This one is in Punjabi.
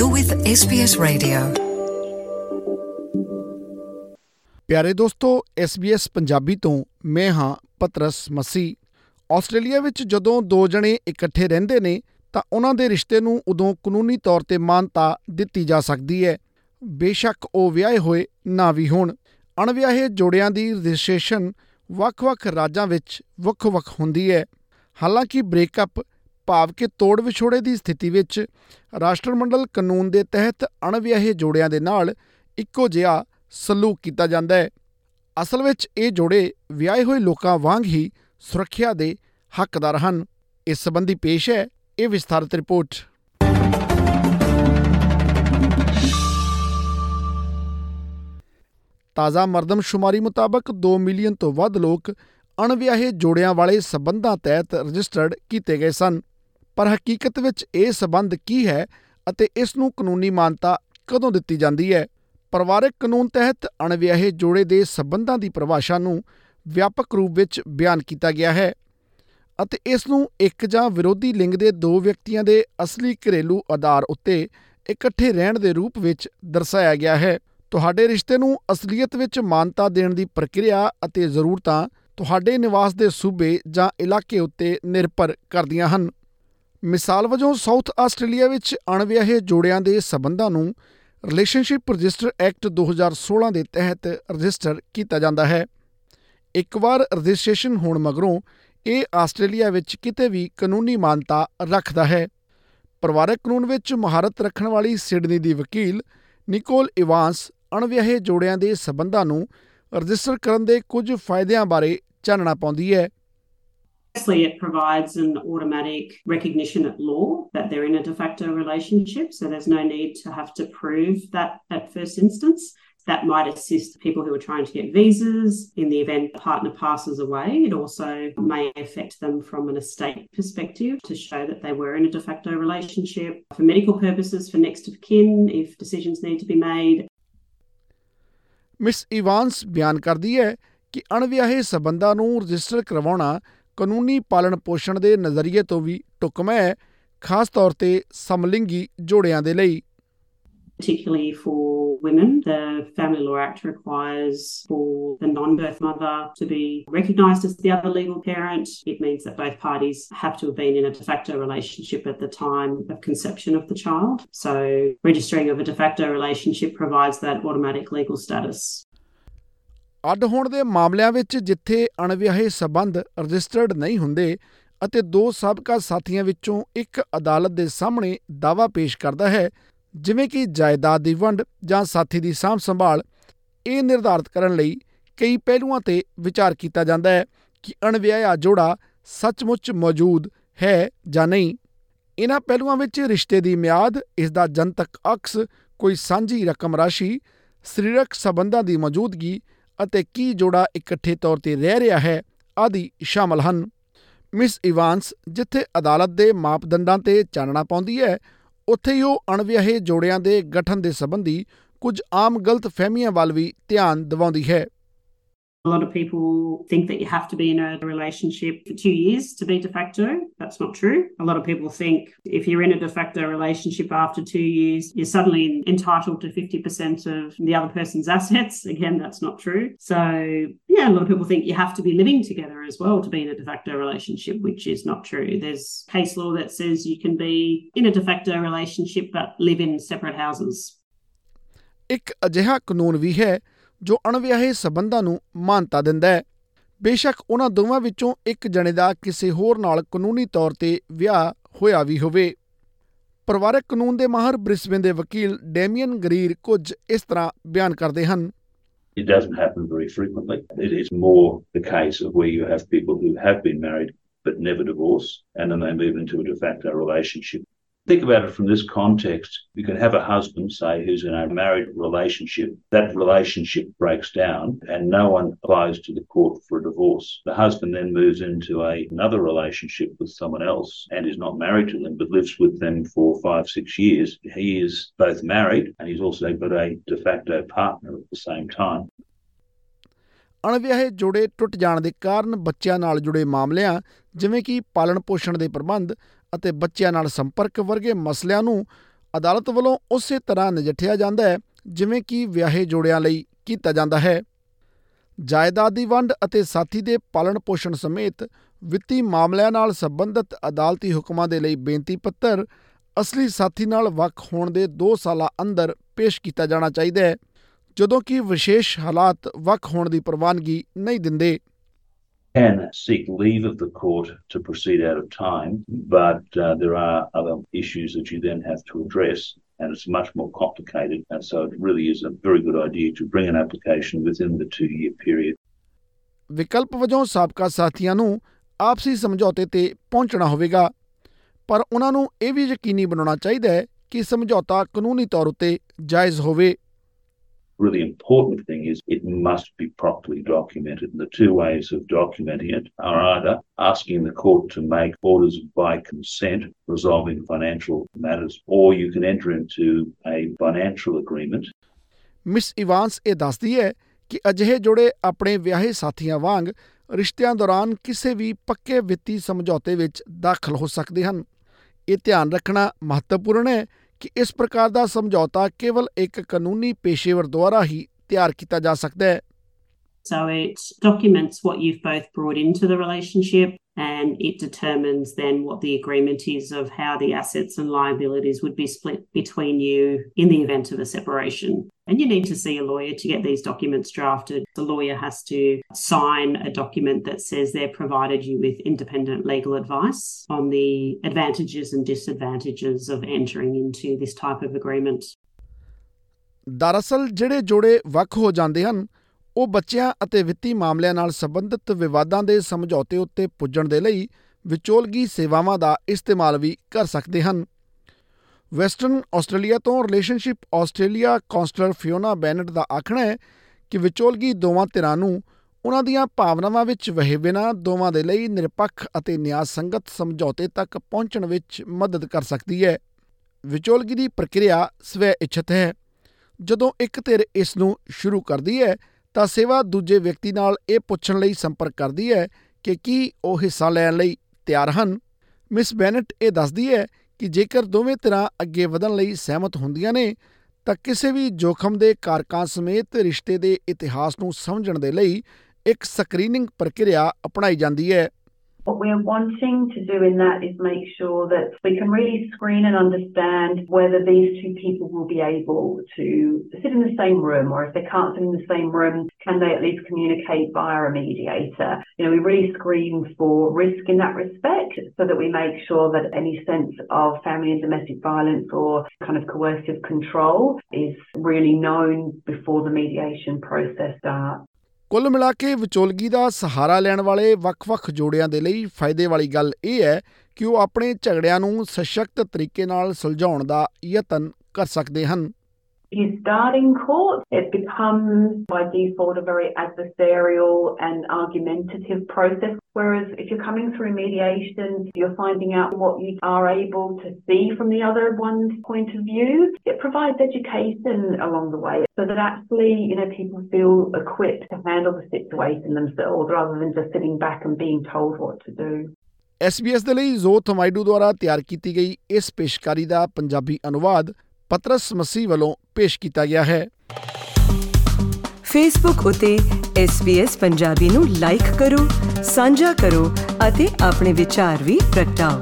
You're with SBS Radio. ਪਿਆਰੇ ਦੋਸਤੋ SBS ਪੰਜਾਬੀ ਤੋਂ ਮੈਂ ਹਾਂ ਪਤਰਸ ਮਸੀ ਆਸਟ੍ਰੇਲੀਆ ਵਿੱਚ ਜਦੋਂ ਦੋ ਜਣੇ ਇਕੱਠੇ ਰਹਿੰਦੇ ਨੇ, ਤਾਂ ਉਹਨਾਂ ਦੇ ਰਿਸ਼ਤੇ ਨੂੰ ਉਦੋਂ ਕਾਨੂੰਨੀ ਤੌਰ ਤੇ ਮਾਨਤਾ ਦਿੱਤੀ ਜਾ ਸਕਦੀ ਹੈ। ਬੇਸ਼ੱਕ ਉਹ ਵਿਆਹੇ ਹੋਏ ਨਾ ਵੀ ਹੋਣ। ਅਣਵਿਆਹੇ ਜੋੜਿਆਂ ਦੀ ਰਜਿਸਟ੍ਰੇਸ਼ਨ ਵੱਖ-ਵੱਖ ਰਾਜਾਂ ਵਿੱਚ ਵੱਖ-ਵੱਖ ਹੁੰਦੀ ਹੈ। ਹਾਲਾਂਕਿ ਬ੍ਰੇਕਅਪ ਭਾਵ ਕਿ ਤੋੜ ਵਿਛੋੜੇ ਦੀ ਸਥਿਤੀ ਵਿੱਚ ਰਾਸ਼ਟਰਮੰਡਲ ਕਾਨੂੰਨ ਦੇ ਤਹਿਤ ਅਣਵਿਆਹੇ ਜੋੜਿਆਂ ਦੇ ਨਾਲ ਇੱਕੋ ਜਿਹਾ ਸਲੂਕ ਕੀਤਾ ਜਾਂਦਾ ਹੈ। ਅਸਲ ਵਿੱਚ ਇਹ ਜੋੜੇ ਵਿਆਹੇ ਹੋਏ ਲੋਕਾਂ ਵਾਂਗ ਹੀ ਸੁਰੱਖਿਆ ਦੇ ਹੱਕਦਾਰ ਹਨ। ਇਸ ਸੰਬੰਧੀ ਪੇਸ਼ ਹੈ ਇਹ ਵਿਸਥਾਰਤ ਰਿਪੋਰਟ। ਤਾਜ਼ਾ ਮਰਦਮਸ਼ੁਮਾਰੀ ਮੁਤਾਬਕ 2 ਮਿਲੀਅਨ ਤੋਂ ਵੱਧ ਲੋਕ ਅਣਵਿਆਹੇ ਜੋੜਿਆਂ ਵਾਲੇ ਸਬੰਧਾਂ ਤਹਿਤ ਰਜਿਸਟਰਡ ਕੀਤੇ ਗਏ ਸਨ। ਪਰ ਹਕੀਕਤ ਵਿੱਚ ਇਹ ਸਬੰਧ ਕੀ ਹੈ ਅਤੇ ਇਸ ਨੂੰ ਕਾਨੂੰਨੀ ਮਾਨਤਾ ਕਦੋਂ ਦਿੱਤੀ ਜਾਂਦੀ ਹੈ? ਪਰਿਵਾਰਕ ਕਾਨੂੰਨ ਤਹਿਤ ਅਣਵਿਆਹੇ ਜੋੜੇ ਦੇ ਸਬੰਧਾਂ ਦੀ ਪਰਿਭਾਸ਼ਾ ਨੂੰ ਵਿਆਪਕ ਰੂਪ ਵਿੱਚ ਬਿਆਨ ਕੀਤਾ ਗਿਆ ਹੈ ਅਤੇ ਇਸ ਨੂੰ ਇੱਕ ਜਾਂ ਵਿਰੋਧੀ ਲਿੰਗ ਦੇ ਦੋ ਵਿਅਕਤੀਆਂ ਦੇ ਅਸਲੀ ਘਰੇਲੂ ਆਧਾਰ ਉੱਤੇ ਇਕੱਠੇ ਰਹਿਣ ਦੇ ਰੂਪ ਵਿੱਚ ਦਰਸਾਇਆ ਗਿਆ ਹੈ। ਤੁਹਾਡੇ ਰਿਸ਼ਤੇ ਨੂੰ ਅਸਲੀਅਤ ਵਿੱਚ ਮਾਨਤਾ ਦੇਣ ਦੀ ਪ੍ਰਕਿਰਿਆ ਅਤੇ ਜ਼ਰੂਰਤਾਂ ਤੁਹਾਡੇ ਨਿਵਾਸ ਦੇ ਸੂਬੇ ਜਾਂ ਇਲਾਕੇ ਉੱਤੇ ਨਿਰਭਰ ਕਰਦੀਆਂ ਹਨ। ਮਿਸਾਲ ਵਜੋਂ ਸਾਊਥ ਆਸਟ੍ਰੇਲੀਆ ਵਿੱਚ ਅਣਵਿਆਹੇ ਜੋੜਿਆਂ ਦੇ ਸਬੰਧਾਂ ਨੂੰ ਰਿਲੇਸ਼ਨਸ਼ਿਪ ਰਜਿਸਟਰ ਐਕਟ 2016 ਦੇ ਤਹਿਤ ਰਜਿਸਟਰ ਕੀਤਾ ਜਾਂਦਾ ਹੈ। ਇੱਕ ਵਾਰ ਰਜਿਸਟ੍ਰੇਸ਼ਨ ਹੋਣ ਮਗਰੋਂ ਇਹ ਆਸਟ੍ਰੇਲੀਆ ਵਿੱਚ ਕਿਤੇ ਵੀ ਕਾਨੂੰਨੀ ਮਾਨਤਾ ਰੱਖਦਾ ਹੈ। ਪਰਿਵਾਰਕ ਕਾਨੂੰਨ ਵਿੱਚ ਮਹਾਰਤ ਰੱਖਣ ਵਾਲੀ ਸਿਡਨੀ ਦੀ ਵਕੀਲ ਨਿਕੋਲ ਇਵਾਂਸ ਅਣਵਿਆਹੇ ਜੋੜਿਆਂ ਦੇ ਸਬੰਧਾਂ ਨੂੰ ਰਜਿਸਟਰ ਕਰਨ ਦੇ ਕੁਝ ਫਾਇਦਿਆਂ ਬਾਰੇ ਚਾਨਣਾ ਪਾਉਂਦੀ ਹੈ। Firstly, it provides an automatic recognition at law that they're in a de facto relationship, so there's no need to have to prove that at first instance. That might assist people who are trying to get visas in the event the partner passes away. It also may affect them from an estate perspective to show that they were in a de facto relationship. For medical purposes, for next of kin, if decisions need to be made, Miss Evans ਬਿਆਨ ਕਰਦੀ ਹੈ ਕਿ ਅਣਵਿਆਹੇ ਸਬੰਧਾਂ ਨੂੰ ਰਜਿਸਟਰ ਕਰਵਾਉਣਾ ਕਾਨੂੰਨੀ ਪਾਲਣ ਪੋਸ਼ਣ ਦੇ ਨਜ਼ਰੀਏ ਤੋਂ ਵੀ ਢੁਕਵਾਂ ਹੈ ਖਾਸ ਤੌਰ ਤੇ ਸਮਲਿੰਗੀ ਜੋੜਿਆਂ ਦੇ ਲਈ particularly for women. The Family Law Act requires for the non birth mother to be recognised as the other legal parent. It means that both parties have to have been in a de facto relationship at the time of conception of the child. So, registering of a de facto relationship provides that automatic legal status. ਅੱਡ ਹੋਣ ਦੇ ਮਾਮਲਿਆਂ ਵਿੱਚ ਜਿੱਥੇ ਅਣਵਿਆਹੇ ਸਬੰਧ ਰਜਿਸਟਰਡ ਨਹੀਂ ਹੁੰਦੇ ਅਤੇ ਦੋ ਸਾਬਕਾ ਸਾਥੀਆਂ ਵਿੱਚੋਂ ਇੱਕ ਅਦਾਲਤ ਦੇ ਸਾਹਮਣੇ ਦਾਅਵਾ ਪੇਸ਼ ਕਰਦਾ ਹੈ, ਜਿਵੇਂ ਕਿ ਜਾਇਦਾਦ ਦੀ ਵੰਡ ਜਾਂ ਸਾਥੀ ਦੀ ਸਾਂਭ ਸੰਭਾਲ, ਇਹ ਨਿਰਧਾਰਤ ਕਰਨ ਲਈ ਕਈ ਪਹਿਲੂਆਂ ਤੇ ਵਿਚਾਰ ਕੀਤਾ ਜਾਂਦਾ ਹੈ ਕਿ ਅਣਵਿਆਹਿਆ ਜੋੜਾ ਸੱਚਮੁੱਚ ਮੌਜੂਦ ਹੈ ਜਾਂ ਨਹੀਂ। ਇਹਨਾਂ ਪਹਿਲੂਆਂ ਵਿੱਚ ਰਿਸ਼ਤੇ ਦੀ ਮਿਆਦ ਇਸ ਦਾ ਜਨਤਕ ਅਕਸ, ਕੋਈ ਸਾਂਝੀ ਰਕਮ ਰਾਸ਼ੀ, ਸਰੀਰਕ ਸਬੰਧਾਂ ਦੀ ਮੌਜੂਦਗੀ ਅਤੇ ਕੀ ਜੋੜਾ ਇਕੱਠੇ ਤੌਰ ਤੇ ਰਹਿ ਰਿਹਾ ਹੈ, ਆਦਿ ਸ਼ਾਮਲ ਹਨ। ਮਿਸ ਇਵਾਂਸ ਜਿੱਥੇ ਅਦਾਲਤ ਦੇ ਮਾਪਦੰਡਾਂ ਤੇ ਚਾਨਣਾ ਪਾਉਂਦੀ ਹੈ, ਉੱਥੇ ਹੀ ਉਹ ਅਣਵਿਆਹੇ ਜੋੜਿਆਂ ਦੇ ਗਠਨ ਦੇ ਸੰਬੰਧੀ ਕੁਝ ਆਮ ਗਲਤ ਫਹਿਮੀਆਂ ਵੱਲ ਵੀ ਧਿਆਨ ਦਿਵਾਉਂਦੀ ਹੈ। A lot of people think that you have to be in a relationship for two years to be de facto. That's not true. A lot of people think if you're in a de facto relationship after two years, you're suddenly entitled to 50% of the other person's assets. Again, that's not true. So, yeah, a lot of people think you have to be living together as well to be in a de facto relationship, which is not true. There's case law that says you can be in a de facto relationship but live in separate houses. ਇੱਕ ਅਜਿਹਾ ਕਾਨੂੰਨ ਵੀ ਹੈ ਜੋ ਅਣਵਿਆਹੇ ਸਬੰਧਾਂ ਨੂੰ ਮਾਨਤਾ ਦਿੰਦਾ ਹੈ ਬੇਸ਼ੱਕ ਉਹਨਾਂ ਦੋਵਾਂ ਵਿੱਚੋਂ ਇੱਕ ਜਣੇ ਦਾ ਕਿਸੇ ਹੋਰ ਨਾਲ ਕਾਨੂੰਨੀ ਤੌਰ ਤੇ ਵਿਆਹ ਹੋਇਆ ਵੀ ਹੋਵੇ ਪਰਿਵਾਰਕ ਕਾਨੂੰਨ ਦੇ ਮਾਹਰ ਬ੍ਰਿਸਬੇਨ ਦੇ ਵਕੀਲ ਡੈਮੀਅਨ ਗਰੀਰ ਕੁਝ ਇਸ ਤਰ੍ਹਾਂ ਬਿਆਨ ਕਰਦੇ ਹਨ It doesn't happen very frequently. It is more the case of where you have people who have been married but never divorce and then they move into a de facto relationship. Think about it from this context. You can have a husband, say, who's in a married relationship. That relationship breaks down and no one applies to the court for a divorce. The husband then moves into a, another relationship with someone else and is not married to them but lives with them for five, six years. He is both married and he's also got a de facto partner at the same time. ਅਣਵਿਆਹੇ ਜੋੜੇ ਟੁੱਟ ਜਾਣ ਦੇ ਕਾਰਨ ਬੱਚਿਆਂ ਨਾਲ ਜੁੜੇ ਮਾਮਲਿਆਂ ਜਿਵੇਂ ਕਿ ਪਾਲਣ ਪੋਸ਼ਣ ਦੇ ਪ੍ਰਬੰਧ ਅਤੇ ਬੱਚਿਆਂ ਨਾਲ ਸੰਪਰਕ ਵਰਗੇ ਮਸਲਿਆਂ ਨੂੰ ਅਦਾਲਤ ਵੱਲੋਂ ਉਸੇ ਤਰ੍ਹਾਂ ਨਜਿੱਠਿਆ ਜਾਂਦਾ ਹੈ, ਜਿਵੇਂ ਕਿ ਵਿਆਹੇ ਜੋੜਿਆਂ ਲਈ ਕੀਤਾ ਜਾਂਦਾ ਹੈ। ਜਾਇਦਾਦ ਦੀ ਵੰਡ ਅਤੇ ਸਾਥੀ ਦੇ ਪਾਲਣ ਪੋਸ਼ਣ ਸਮੇਤ ਵਿੱਤੀ ਮਾਮਲਿਆਂ ਨਾਲ ਸੰਬੰਧਿਤ ਅਦਾਲਤੀ ਹੁਕਮਾਂ ਦੇ ਲਈ ਬੇਨਤੀ ਪੱਤਰ ਅਸਲੀ ਸਾਥੀ ਨਾਲ ਵੱਖ ਹੋਣ ਦੇ 2 ਸਾਲਾਂ ਅੰਦਰ ਪੇਸ਼ ਕੀਤਾ ਜਾਣਾ ਚਾਹੀਦਾ ਹੈ, ਜਦੋਂ ਕਿ ਵਿਸ਼ੇਸ਼ ਹਾਲਾਤ ਵੱਖ ਹੋਣ ਦੀ ਪ੍ਰਵਾਨਗੀ ਨਹੀਂ ਦਿੰਦੇ। Can seek leave of the court to proceed out of time, but uh, there are other issues that you then have to address, and it's much more complicated. And so it really is a very good idea to bring an application within the two year period. ਵਿਕਲਪ ਵਜੋਂ ਸਾਬਕਾ ਸਾਥੀਆਂ ਨੂੰ ਆਪਸੀ ਸਮਝੌਤੇ ਤੇ ਪਹੁੰਚਣਾ ਹੋਵੇਗਾ ਪਰ ਉਹਨਾਂ ਨੂੰ ਇਹ ਵੀ ਯਕੀਨੀ ਬਣਾਉਣਾ ਚਾਹੀਦਾ ਹੈ ਕਿ ਸਮਝੌਤਾ ਕਾਨੂੰਨੀ ਤੌਰ ਉੱਤੇ ਜਾਇਜ਼ ਹੋਵੇ really important thing is it must be properly documented. And the two ways of documenting it are either asking the court to make orders by consent resolving financial matters, or you can enter into a financial agreement. Miss Evans ਇਹ ਦੱਸਦੀ ਹੈ ਕਿ ਅਜਿਹੇ ਜੋੜੇ ਆਪਣੇ ਵਿਆਹੇ ਸਾਥੀਆਂ ਵਾਂਗ ਰਿਸ਼ਤਿਆਂ ਦੌਰਾਨ ਕਿਸੇ ਵੀ ਪੱਕੇ ਵਿੱਤੀ ਸਮਝੌਤੇ ਵਿੱਚ ਦਾਖਲ ਹੋ ਸਕਦੇ ਹਨ ਇਹ ਧਿਆਨ ਰੱਖਣਾ ਮਹੱਤਵਪੂਰਨ ਹੈ ਕਿ ਇਸ ਪ੍ਰਕਾਰ ਦਾ ਸਮਝੌਤਾ ਕੇਵਲ ਇੱਕ ਕਾਨੂੰਨੀ ਪੇਸ਼ੇਵਰ ਦੁਆਰਾ ਹੀ ਤਿਆਰ ਕੀਤਾ ਜਾ ਸਕਦਾ ਹੈ। So it documents what you've both brought into the relationship and it determines then what the agreement is of how the assets and liabilities would be split between you in the event of a separation. And you need to see a lawyer to get these documents drafted. The lawyer has to sign a document that says they've provided you with independent legal advice on the advantages and disadvantages of entering into this type of agreement. ਦਰਅਸਲ ਜਿਹੜੇ ਜੋੜੇ ਵੱਖ ਹੋ ਜਾਂਦੇ ਹਨ ਉਹ ਬੱਚਿਆਂ ਅਤੇ ਵਿੱਤੀ ਮਾਮਲਿਆਂ ਨਾਲ ਸੰਬੰਧਿਤ ਵਿਵਾਦਾਂ ਦੇ ਸਮਝੌਤੇ ਉੱਤੇ ਪੁੱਜਣ ਦੇ ਲਈ ਵਿਚੋਲਗੀ ਸੇਵਾਵਾਂ ਦਾ ਇਸਤੇਮਾਲ ਵੀ ਕਰ ਸਕਦੇ ਹਨ। ਵੈਸਟਰਨ ਆਸਟ੍ਰੇਲੀਆ ਤੋਂ relationship Australia counsellor Fiona Bennett ਦਾ ਆਖਣਾ ਹੈ ਕਿ ਵਿਚੋਲਗੀ ਦੋਵਾਂ ਧਿਰਾਂ ਨੂੰ ਉਹਨਾਂ ਦੀਆਂ ਭਾਵਨਾਵਾਂ ਵਿੱਚ ਵਹੇ ਬਿਨਾਂ ਦੋਵਾਂ ਦੇ ਲਈ ਨਿਰਪੱਖ ਅਤੇ ਨਿਆਂ ਸੰਗਤ ਸਮਝੌਤੇ ਤੱਕ ਪਹੁੰਚਣ ਵਿੱਚ ਮਦਦ ਕਰ ਸਕਦੀ ਹੈ। ਵਿਚੋਲਗੀ ਦੀ ਪ੍ਰਕਿਰਿਆ ਸਵੈ ਇੱਛਤ ਹੈ। ਜਦੋਂ ਇੱਕ ਧਿਰ ਇਸ ਨੂੰ ਸ਼ੁਰੂ ਕਰਦੀ ਹੈ ਤਾਂ ਸੇਵਾ ਦੂਜੇ ਵਿਅਕਤੀ ਨਾਲ ਇਹ ਪੁੱਛਣ ਲਈ ਸੰਪਰਕ ਕਰਦੀ ਹੈ ਕਿ ਕੀ ਉਹ ਹਿੱਸਾ ਲੈਣ ਲਈ ਤਿਆਰ ਹਨ। ਮਿਸ ਬੈਨਟ ਇਹ ਦੱਸਦੀ ਹੈ ਕਿ ਜੇਕਰ ਦੋਵੇਂ ਧਿਰਾਂ ਅੱਗੇ ਵਧਣ ਲਈ ਸਹਿਮਤ ਹੁੰਦੀਆਂ ਨੇ, ਤਾਂ ਕਿਸੇ ਵੀ ਜੋਖਮ ਦੇ ਕਾਰਕਾਂ ਸਮੇਤ ਰਿਸ਼ਤੇ ਦੇ ਇਤਿਹਾਸ ਨੂੰ ਸਮਝਣ ਦੇ ਲਈ ਇੱਕ ਸਕਰੀਨਿੰਗ ਪ੍ਰਕਿਰਿਆ ਅਪਣਾਈ ਜਾਂਦੀ ਹੈ। What we're wanting to do in that is make sure that we can really screen and understand whether these two people will be able to sit in the same room, or if they can't sit in the same room, can they at least communicate via a mediator? You know, we really screen for risk in that respect so that we make sure that any sense of family and domestic violence or kind of coercive control is really known before the mediation process starts. ਕੁੱਲ ਮਿਲਾ ਕੇ ਵਿਚੋਲਗੀ ਦਾ ਸਹਾਰਾ ਲੈਣ ਵਾਲੇ ਵੱਖ-ਵੱਖ ਜੋੜਿਆਂ ਦੇ ਲਈ ਫਾਇਦੇ ਵਾਲੀ ਗੱਲ ਇਹ ਹੈ ਕਿ ਉਹ ਆਪਣੇ ਝਗੜਿਆਂ ਨੂੰ ਸਸ਼ਕਤ ਤਰੀਕੇ ਨਾਲ ਸੁਲਝਾਉਣ ਦਾ ਯਤਨ ਕਰ ਸਕਦੇ ਹਨ। you start in court, it becomes by default a very adversarial and argumentative process. Whereas if you're coming through mediation, you're finding out what you are able to see from the other one's point of view. It provides education along the way so that actually, you know, people feel equipped to handle the situation themselves rather than just sitting back and being told what to do. SBS ਦੇ ਲਈ ਜ਼ੋ ਥਮਾਈਡੂ ਦੁਆਰਾ ਤਿਆਰ ਕੀਤੀ ਗਈ ਇਸ ਪੇਸ਼ਕਾਰੀ ਦਾ ਪੰਜਾਬੀ ਅਨੁਵਾਦ ਪਤਰਸ ਮਸੀਹ ਵੱਲੋਂ ਪੇਸ਼ ਕੀਤਾ ਗਿਆ ਹੈ। ਫੇਸਬੁੱਕ ਉਤੇ SBS ਪੰਜਾਬੀ ਨੂੰ ਲਾਈਕ ਕਰੋ, ਸਾਂਝਾ ਕਰੋ ਅਤੇ ਆਪਣੇ ਵਿਚਾਰ ਵੀ ਪ੍ਰਗਟਾਓ।